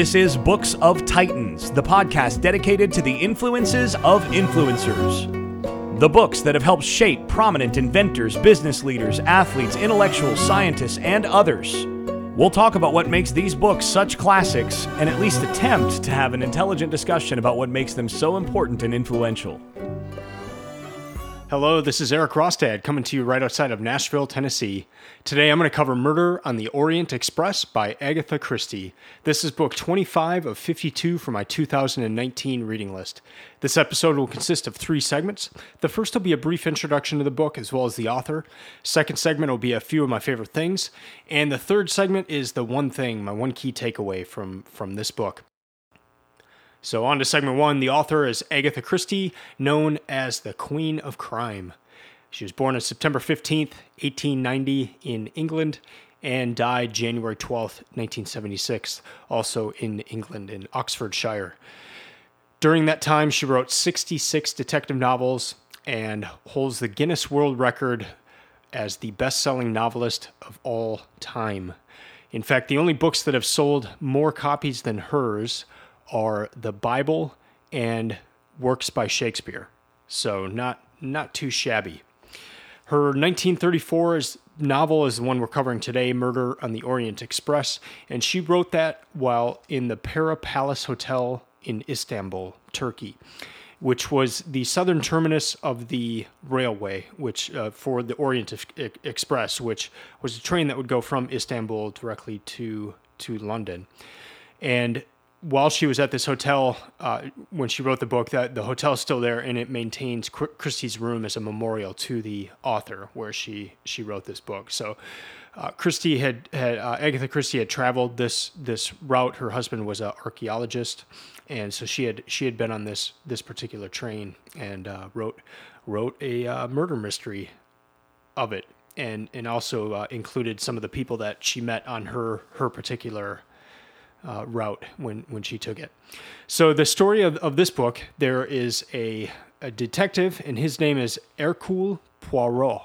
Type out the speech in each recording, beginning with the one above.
This is Books of Titans, the podcast dedicated to the influences of influencers. The books that have helped shape prominent inventors, business leaders, athletes, intellectuals, scientists, and others. We'll talk about what makes these books such classics and at least attempt to have an intelligent discussion about what makes them so important and influential. Hello, this is Eric Rostad coming to you right outside of Nashville, Tennessee. Today I'm going to cover Murder on the Orient Express by Agatha Christie. This is book 25 of 52 for my 2019 reading list. This episode will consist of three segments. The first will be a brief introduction to the book as well as the author. Second segment will be a few of my favorite things, and the third segment is the one thing, my one key takeaway from from this book. So, on to segment one. The author is Agatha Christie, known as the Queen of Crime. She was born on September 15th, 1890, in England, and died January 12th, 1976, also in England, in Oxfordshire. During that time, she wrote 66 detective novels and holds the Guinness World Record as the best selling novelist of all time. In fact, the only books that have sold more copies than hers are the Bible and works by Shakespeare. So not not too shabby. Her 1934 novel is the one we're covering today, Murder on the Orient Express, and she wrote that while in the Pera Palace Hotel in Istanbul, Turkey, which was the southern terminus of the railway, which uh, for the Orient Express, which was a train that would go from Istanbul directly to to London. And while she was at this hotel, uh, when she wrote the book, that the hotel is still there and it maintains Christie's room as a memorial to the author where she she wrote this book. So, uh, Christie had had uh, Agatha Christie had traveled this this route. Her husband was an archaeologist, and so she had she had been on this this particular train and uh, wrote wrote a uh, murder mystery of it, and and also uh, included some of the people that she met on her her particular uh, route when, when she took it. So, the story of, of this book there is a, a detective, and his name is Hercule Poirot.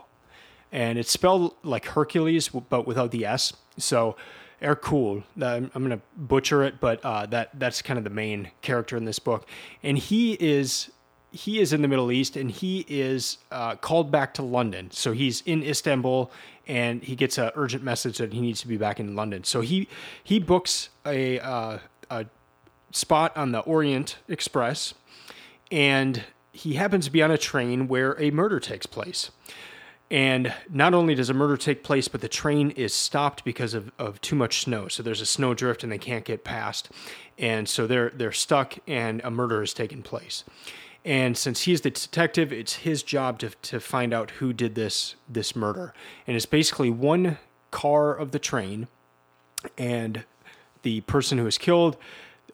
And it's spelled like Hercules, but without the S. So, Hercule, I'm, I'm to butcher it, but uh, that that's kind of the main character in this book. And he is he is in the Middle East and he is uh, called back to London. So he's in Istanbul and he gets an urgent message that he needs to be back in London. So he he books a, uh, a spot on the Orient Express and he happens to be on a train where a murder takes place. And not only does a murder take place, but the train is stopped because of, of too much snow. So there's a snow drift and they can't get past. And so they're they're stuck and a murder has taken place. And since he's the detective, it's his job to, to find out who did this this murder. And it's basically one car of the train, and the person who was killed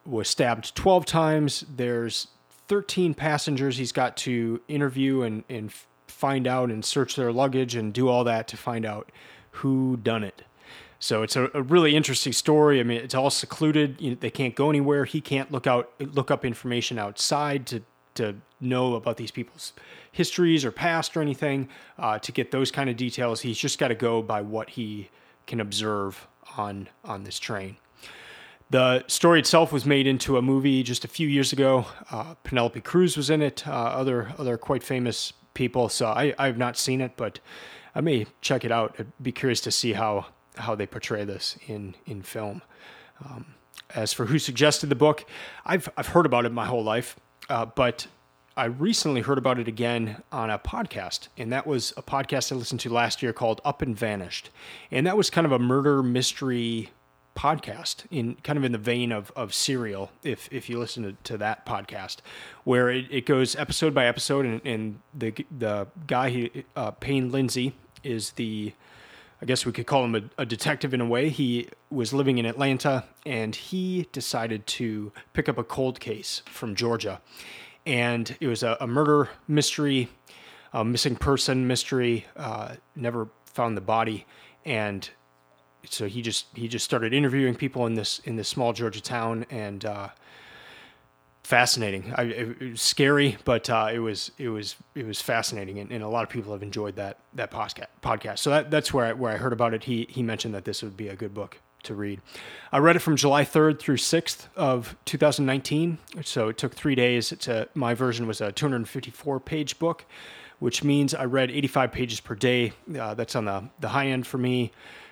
was stabbed 12 times. There's 13 passengers he's got to interview and, and find out and search their luggage and do all that to find out who done it. So it's a, a really interesting story. I mean, it's all secluded. You know, they can't go anywhere. He can't look out, look up information outside to to know about these people's histories or past or anything uh, to get those kind of details. He's just got to go by what he can observe on on this train. The story itself was made into a movie just a few years ago. Uh, Penelope Cruz was in it. Uh, other other quite famous people. So I I have not seen it, but I may check it out. I'd be curious to see how how they portray this in in film. Um, as for who suggested the book, I've I've heard about it my whole life. Uh, but I recently heard about it again on a podcast, and that was a podcast I listened to last year called Up and Vanished. And that was kind of a murder mystery podcast in kind of in the vein of, of serial if if you listen to, to that podcast where it, it goes episode by episode and, and the the guy he uh, Payne Lindsay is the I guess we could call him a, a, detective in a way. He was living in Atlanta and he decided to pick up a cold case from Georgia. And it was a, a murder mystery, a missing person mystery, uh, never found the body. And so he just he just started interviewing people in this in this small Georgia town and uh, fascinating. I, it, was scary, but uh, it was it was it was fascinating, and, and, a lot of people have enjoyed that that podcast. Podcast. So that, that's where I, where I heard about it. He he mentioned that this would be a good book to read. I read it from July 3rd through 6th of 2019, so it took three days. It's a, my version was a 254 page book, which means I read 85 pages per day. Uh, that's on the, the high end for me.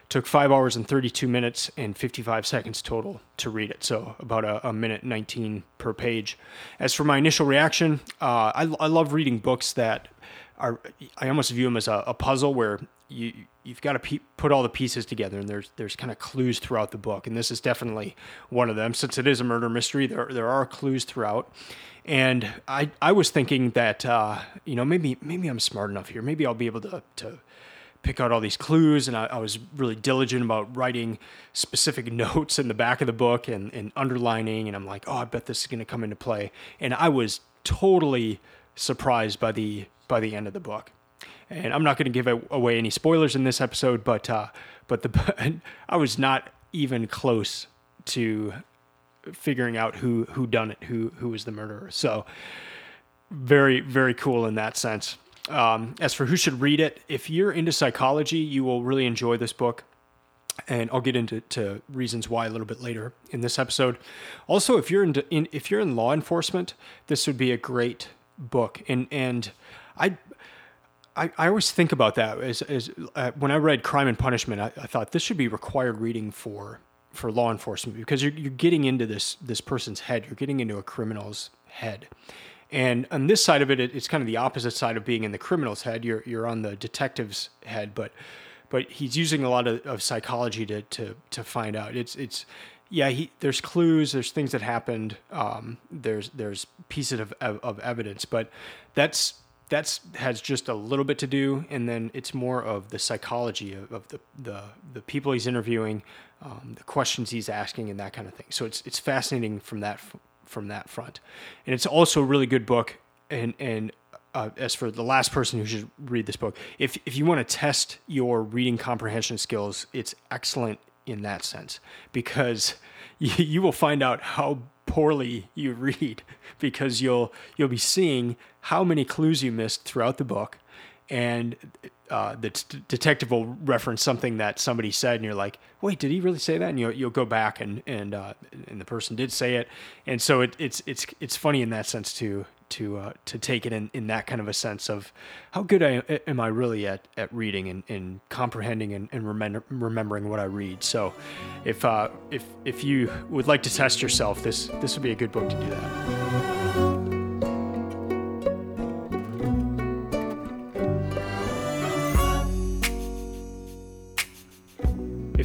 Took five hours and 32 minutes and 55 seconds total to read it. So about a, a minute 19 per page. As for my initial reaction, uh, I, I love reading books that are, I almost view them as a, a puzzle where you, you've got to pe- put all the pieces together and there's, there's kind of clues throughout the book. And this is definitely one of them. Since it is a murder mystery, there, there are clues throughout. And I, I was thinking that, uh, you know, maybe, maybe I'm smart enough here. Maybe I'll be able to, to, pick out all these clues and I, I, was really diligent about writing specific notes in the back of the book and, and underlining and i'm like oh i bet this is going to come into play. And i was totally surprised by the by the end of the book. And i'm not going to give away any spoilers in this episode but uh, but the i was not even close to figuring out who who done it who who was the murderer. So very very cool in that sense um, as for who should read it, if you're into psychology, you will really enjoy this book. And I'll get into to reasons why a little bit later in this episode. Also, if you're in, in if you're in law enforcement, this would be a great book. And and I I, I always think about that as, as uh, when I read Crime and Punishment, I, I, thought this should be required reading for for law enforcement because you're, you're getting into this this person's head, you're getting into a criminal's head, and on this side of it, it's kind of the opposite side of being in the criminal's head. You're you're on the detective's head, but but he's using a lot of, of psychology to to to find out. It's it's yeah. He there's clues. There's things that happened. Um, there's there's pieces of, of, evidence, but that's that's has just a little bit to do, and then it's more of the psychology of, of the, the the people he's interviewing, um, the questions he's asking, and that kind of thing. So it's it's fascinating from that from that front. And it's also a really good book. And and uh, as for the last person who should read this book, if if you want to test your reading comprehension skills, it's excellent in that sense because you, you will find out how poorly you read because you'll you'll be seeing how many clues you missed throughout the book and uh, the t- detective will reference something that somebody said, and you're like, "Wait, did he really say that?" And you'll you'll go back and and uh, and the person did say it, and so it, it's it's it's funny in that sense too to uh, to take it in, in that kind of a sense of how good I am I really at, at reading and, and comprehending and, and remember, remembering what I read. So, if uh, if if you would like to test yourself, this this would be a good book to do that.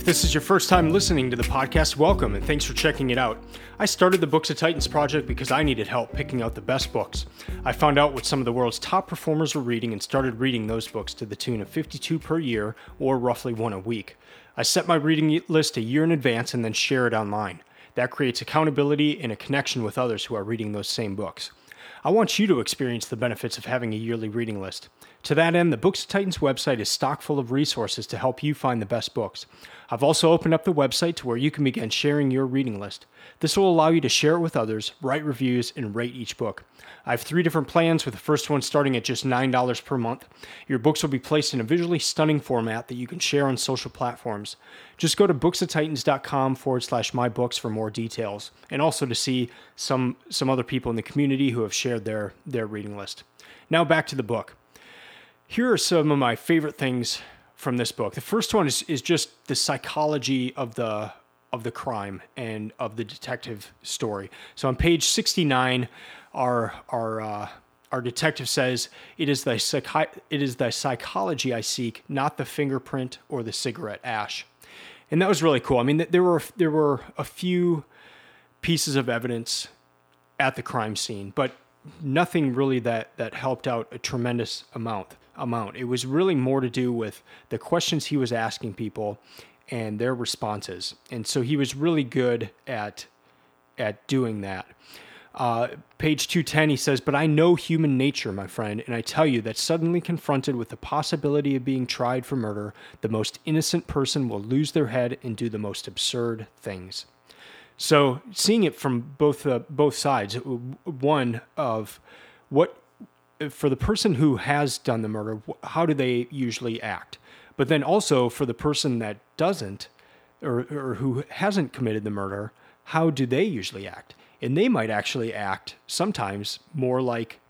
If this is your first time listening to the podcast, welcome and thanks for checking it out. I started the Books of Titans project because I needed help picking out the best books. I found out what some of the world's top performers were reading and started reading those books to the tune of 52 per year, or roughly one a week. I set my reading list a year in advance and then share it online. That creates accountability and a connection with others who are reading those same books. I want you to experience the benefits of having a yearly reading list. To that end, the Books of Titans website is stock full of resources to help you find the best books. I've also opened up the website to where you can begin sharing your reading list. This will allow you to share it with others, write reviews, and rate each book. I have three different plans, with the first one starting at just $9 per month. Your books will be placed in a visually stunning format that you can share on social platforms. Just go to booksoftitans.com forward slash my books for more details, and also to see some, some other people in the community who have shared their, their reading list. Now back to the book. Here are some of my favorite things from this book. The first one is, is just the psychology of the of the crime and of the detective story. So on page 69, our our uh, our detective says it is the psychi- it is the psychology I seek, not the fingerprint or the cigarette ash, and that was really cool. I mean, there were there were a few pieces of evidence at the crime scene, but nothing really that that helped out a tremendous amount amount. It was really more to do with the questions he was asking people and their responses. And so he was really good at at doing that. Uh, page 210, he says, But I know human nature, my friend, and I tell you that suddenly confronted with the possibility of being tried for murder, the most innocent person will lose their head and do the most absurd things. So, seeing it from both uh, both sides, one of what for the person who has done the murder, how do they usually act? But then also for the person that doesn't, or, or who hasn't committed the murder, how do they usually act? And they might actually act sometimes more like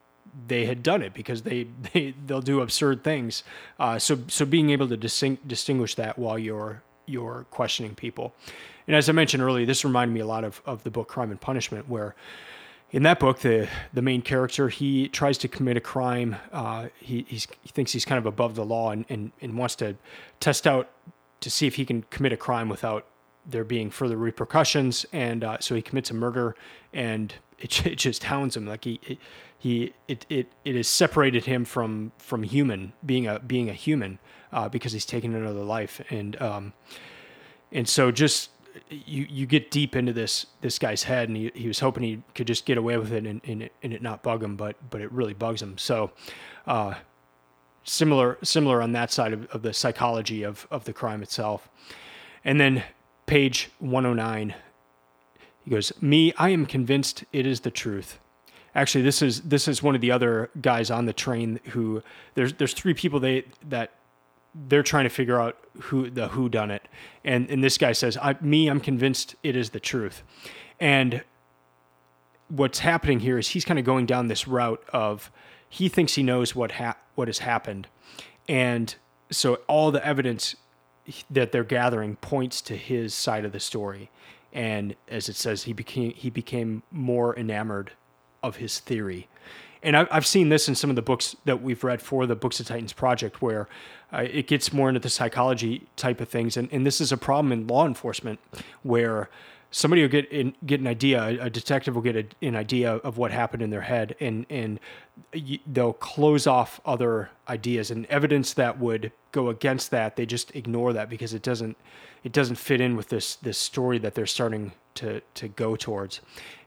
they had done it because they, they they'll do absurd things. Uh, so so being able to distinguish that while you're you're questioning people, and as I mentioned earlier, this reminded me a lot of of the book Crime and Punishment, where in that book, the the main character he tries to commit a crime. Uh, he he thinks he's kind of above the law and, and and wants to test out to see if he can commit a crime without there being further repercussions. And uh, so he commits a murder, and it, it just hounds him. Like he he it it it has separated him from from human being a being a human uh, because he's taken another life. And um and so just you you get deep into this this guy's head, and he, he was hoping he could just get away with it and and it, and it not bug him, but but it really bugs him. So. Uh, similar similar on that side of, of the psychology of, of the crime itself. And then page 109, he goes, Me, I am convinced it is the truth. Actually, this is this is one of the other guys on the train who there's there's three people they that they're trying to figure out who the who done it. And and this guy says, I, me, I'm convinced it is the truth. And what's happening here is he's kind of going down this route of he thinks he knows what ha- what has happened, and so all the evidence that they're gathering points to his side of the story. And as it says, he became he became more enamored of his theory. And I've seen this in some of the books that we've read for the Books of Titans project, where uh, it gets more into the psychology type of things. And, and this is a problem in law enforcement where somebody will get in, get an idea, a detective will get a, an idea of what happened in their head, and and they'll close off other ideas and evidence that would go against that. They just ignore that because it doesn't it doesn't fit in with this this story that they're starting to to go towards.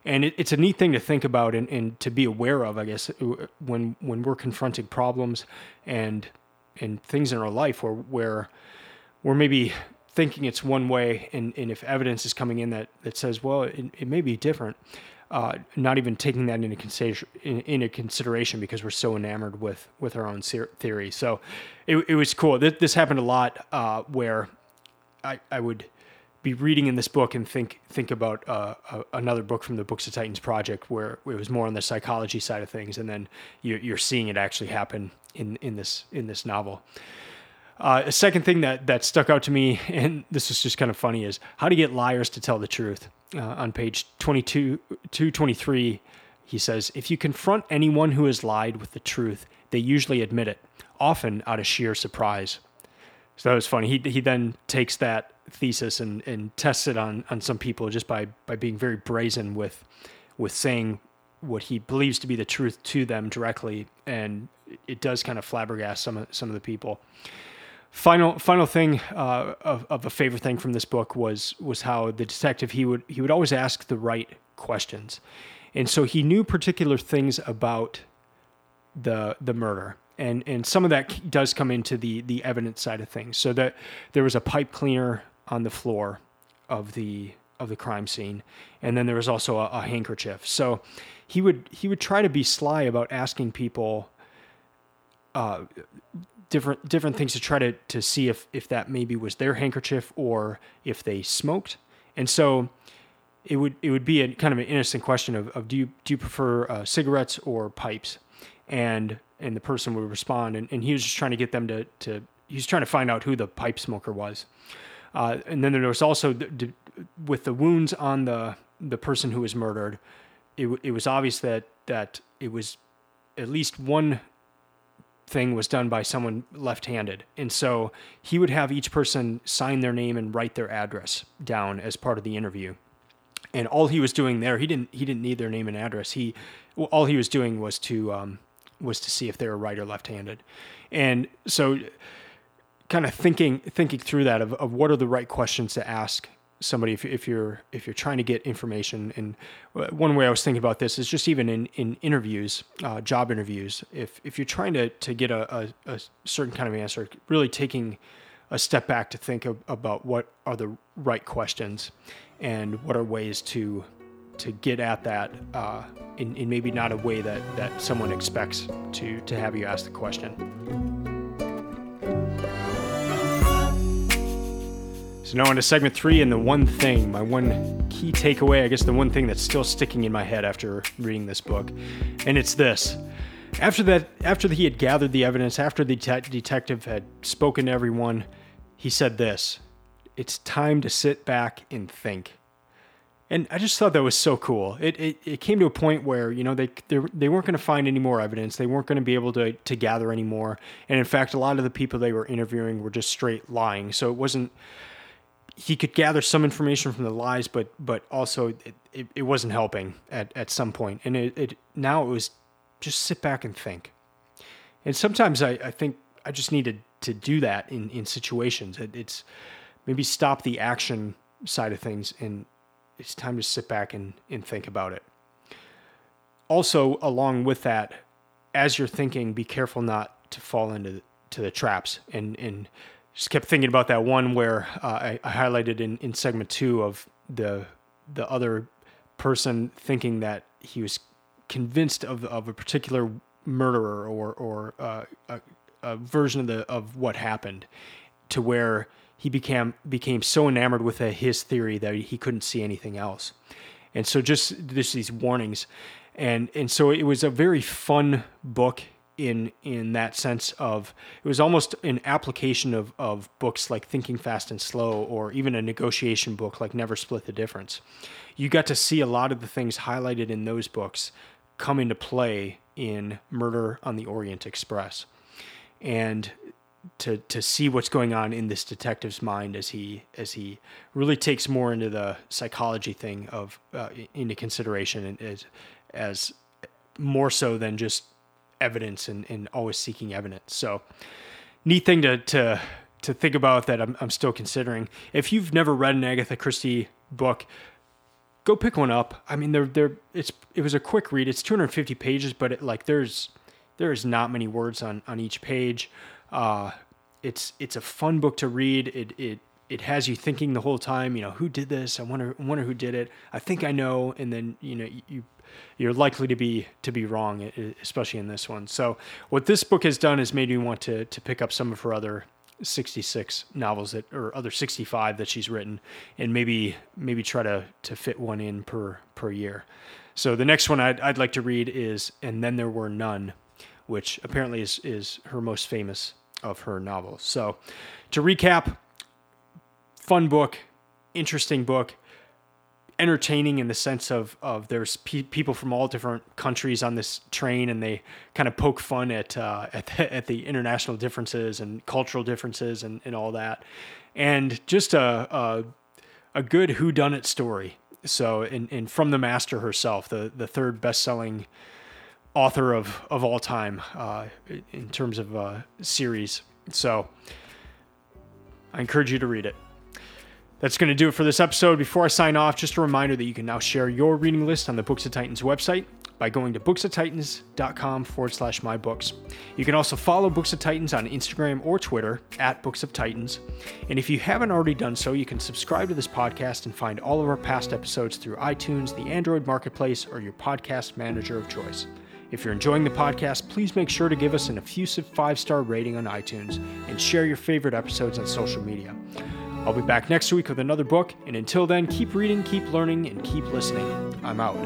And it, it's a neat thing to think about and, and to be aware of, I guess, when when we're confronting problems and and things in our life where where we're maybe thinking it's one way, and, and if evidence is coming in that, that says, well, it, it may be different, uh, not even taking that into consideration, in, into consideration because we're so enamored with, with our own theory. So it, it was cool. This, this happened a lot uh, where I, I would be reading in this book and think think about uh, another book from the Books of Titans project where it was more on the psychology side of things, and then you're, you're seeing it actually happen in, in this in this novel. Uh, a second thing that, that stuck out to me, and this is just kind of funny, is how to get liars to tell the truth. Uh, on page 22, 223, he says, If you confront anyone who has lied with the truth, they usually admit it, often out of sheer surprise. So that was funny. He, he then takes that thesis and, and tests it on, on some people just by, by being very brazen with, with saying what he believes to be the truth to them directly. And it does kind of flabbergast some of, some of the people final final thing uh, of, of a favorite thing from this book was was how the detective he would he would always ask the right questions, and so he knew particular things about the the murder. And, and some of that does come into the, the evidence side of things. So that there was a pipe cleaner on the floor of the of the crime scene, and then there was also a, a handkerchief. So he would he would try to be sly about asking people uh, different different things to try to to see if if that maybe was their handkerchief or if they smoked. And so it would it would be a kind of an innocent question of, of do you do you prefer uh, cigarettes or pipes? And and the person would respond, and, and he was just trying to get them to to he was trying to find out who the pipe smoker was. Uh, and then there was also with the wounds on the the person who was murdered, it it was obvious that that it was at least one thing was done by someone left-handed. And so he would have each person sign their name and write their address down as part of the interview. And all he was doing there he didn't he didn't need their name and address. He all he was doing was to um, was to see if they were right or left-handed. And so kind of thinking thinking through that of, of what are the right questions to ask somebody if, if you're if you're trying to get information. And one way i was thinking about this is just even in in interviews uh, job interviews. If if you're trying to to get a, a, a, certain kind of answer really taking a step back to think of, about what are the right questions and what are ways to to get at that uh, in, in maybe not a way that that someone expects to to have you ask the question So now into segment three, and the one thing, my one key takeaway, I guess the one thing that's still sticking in my head after reading this book, and it's this. After that, after he had gathered the evidence, after the detective had spoken to everyone, he said this: "It's time to sit back and think." And I just thought that was so cool. It, it, it came to a point where you know they they, they weren't going to find any more evidence. They weren't going to be able to to gather any more. And in fact, a lot of the people they were interviewing were just straight lying. So it wasn't he could gather some information from the lies, but but also it, it, it wasn't helping at, at some point. And it, it now it was just sit back and think. And sometimes I, I think I just needed to do that in, in situations. It, it's maybe stop the action side of things and it's time to sit back and, and think about it. Also, along with that, as you're thinking, be careful not to fall into to the traps and, and just kept thinking about that one where uh, I, I, highlighted in, in segment two of the the other person thinking that he was convinced of of a particular murderer or or uh, a, a version of the of what happened, to where he became became so enamored with a, his theory that he couldn't see anything else, and so just just these warnings, and and so it was a very fun book in in that sense of it was almost an application of of books like Thinking Fast and Slow or even a negotiation book like Never Split the Difference. You got to see a lot of the things highlighted in those books come into play in Murder on the Orient Express. And to to see what's going on in this detective's mind as he as he really takes more into the psychology thing of uh, into consideration and as as more so than just evidence and, and always seeking evidence. So neat thing to to to think about that I'm, I'm still considering. If you've never read an Agatha Christie book, go pick one up. I mean, they're they're it's it was a quick read. It's 250 pages, but it, like there's there's not many words on on each page. Uh, it's it's a fun book to read. It it it has you thinking the whole time. You know, who did this? I wonder I wonder who did it. I think I know, and then you know you you're likely to be to be wrong, especially in this one. So what this book has done is made me want to to pick up some of her other 66 novels that or other 65 that she's written and maybe maybe try to to fit one in per per year. So the next one I'd, I'd like to read is And Then There Were None, which apparently is is her most famous of her novels. So to recap, fun book, interesting book entertaining in the sense of of there's pe- people from all different countries on this train and they kind of poke fun at uh, at, the, at the international differences and cultural differences and, and all that. And just a a, a good who done it story. So and, and from the master herself the the third best-selling author of of all time uh, in terms of uh, series. So I encourage you to read it that's going to do it for this episode. Before I sign off, just a reminder that you can now share your reading list on the Books of Titans website by going to booksoftitans.com forward slash my books. You can also follow Books of Titans on Instagram or Twitter at Books of Titans. And if you haven't already done so, you can subscribe to this podcast and find all of our past episodes through iTunes, the Android Marketplace, or your podcast manager of choice. If you're enjoying the podcast, please make sure to give us an effusive five star rating on iTunes and share your favorite episodes on social media. I'll be back next week with another book, and until then, keep reading, keep learning, and keep listening. I'm out.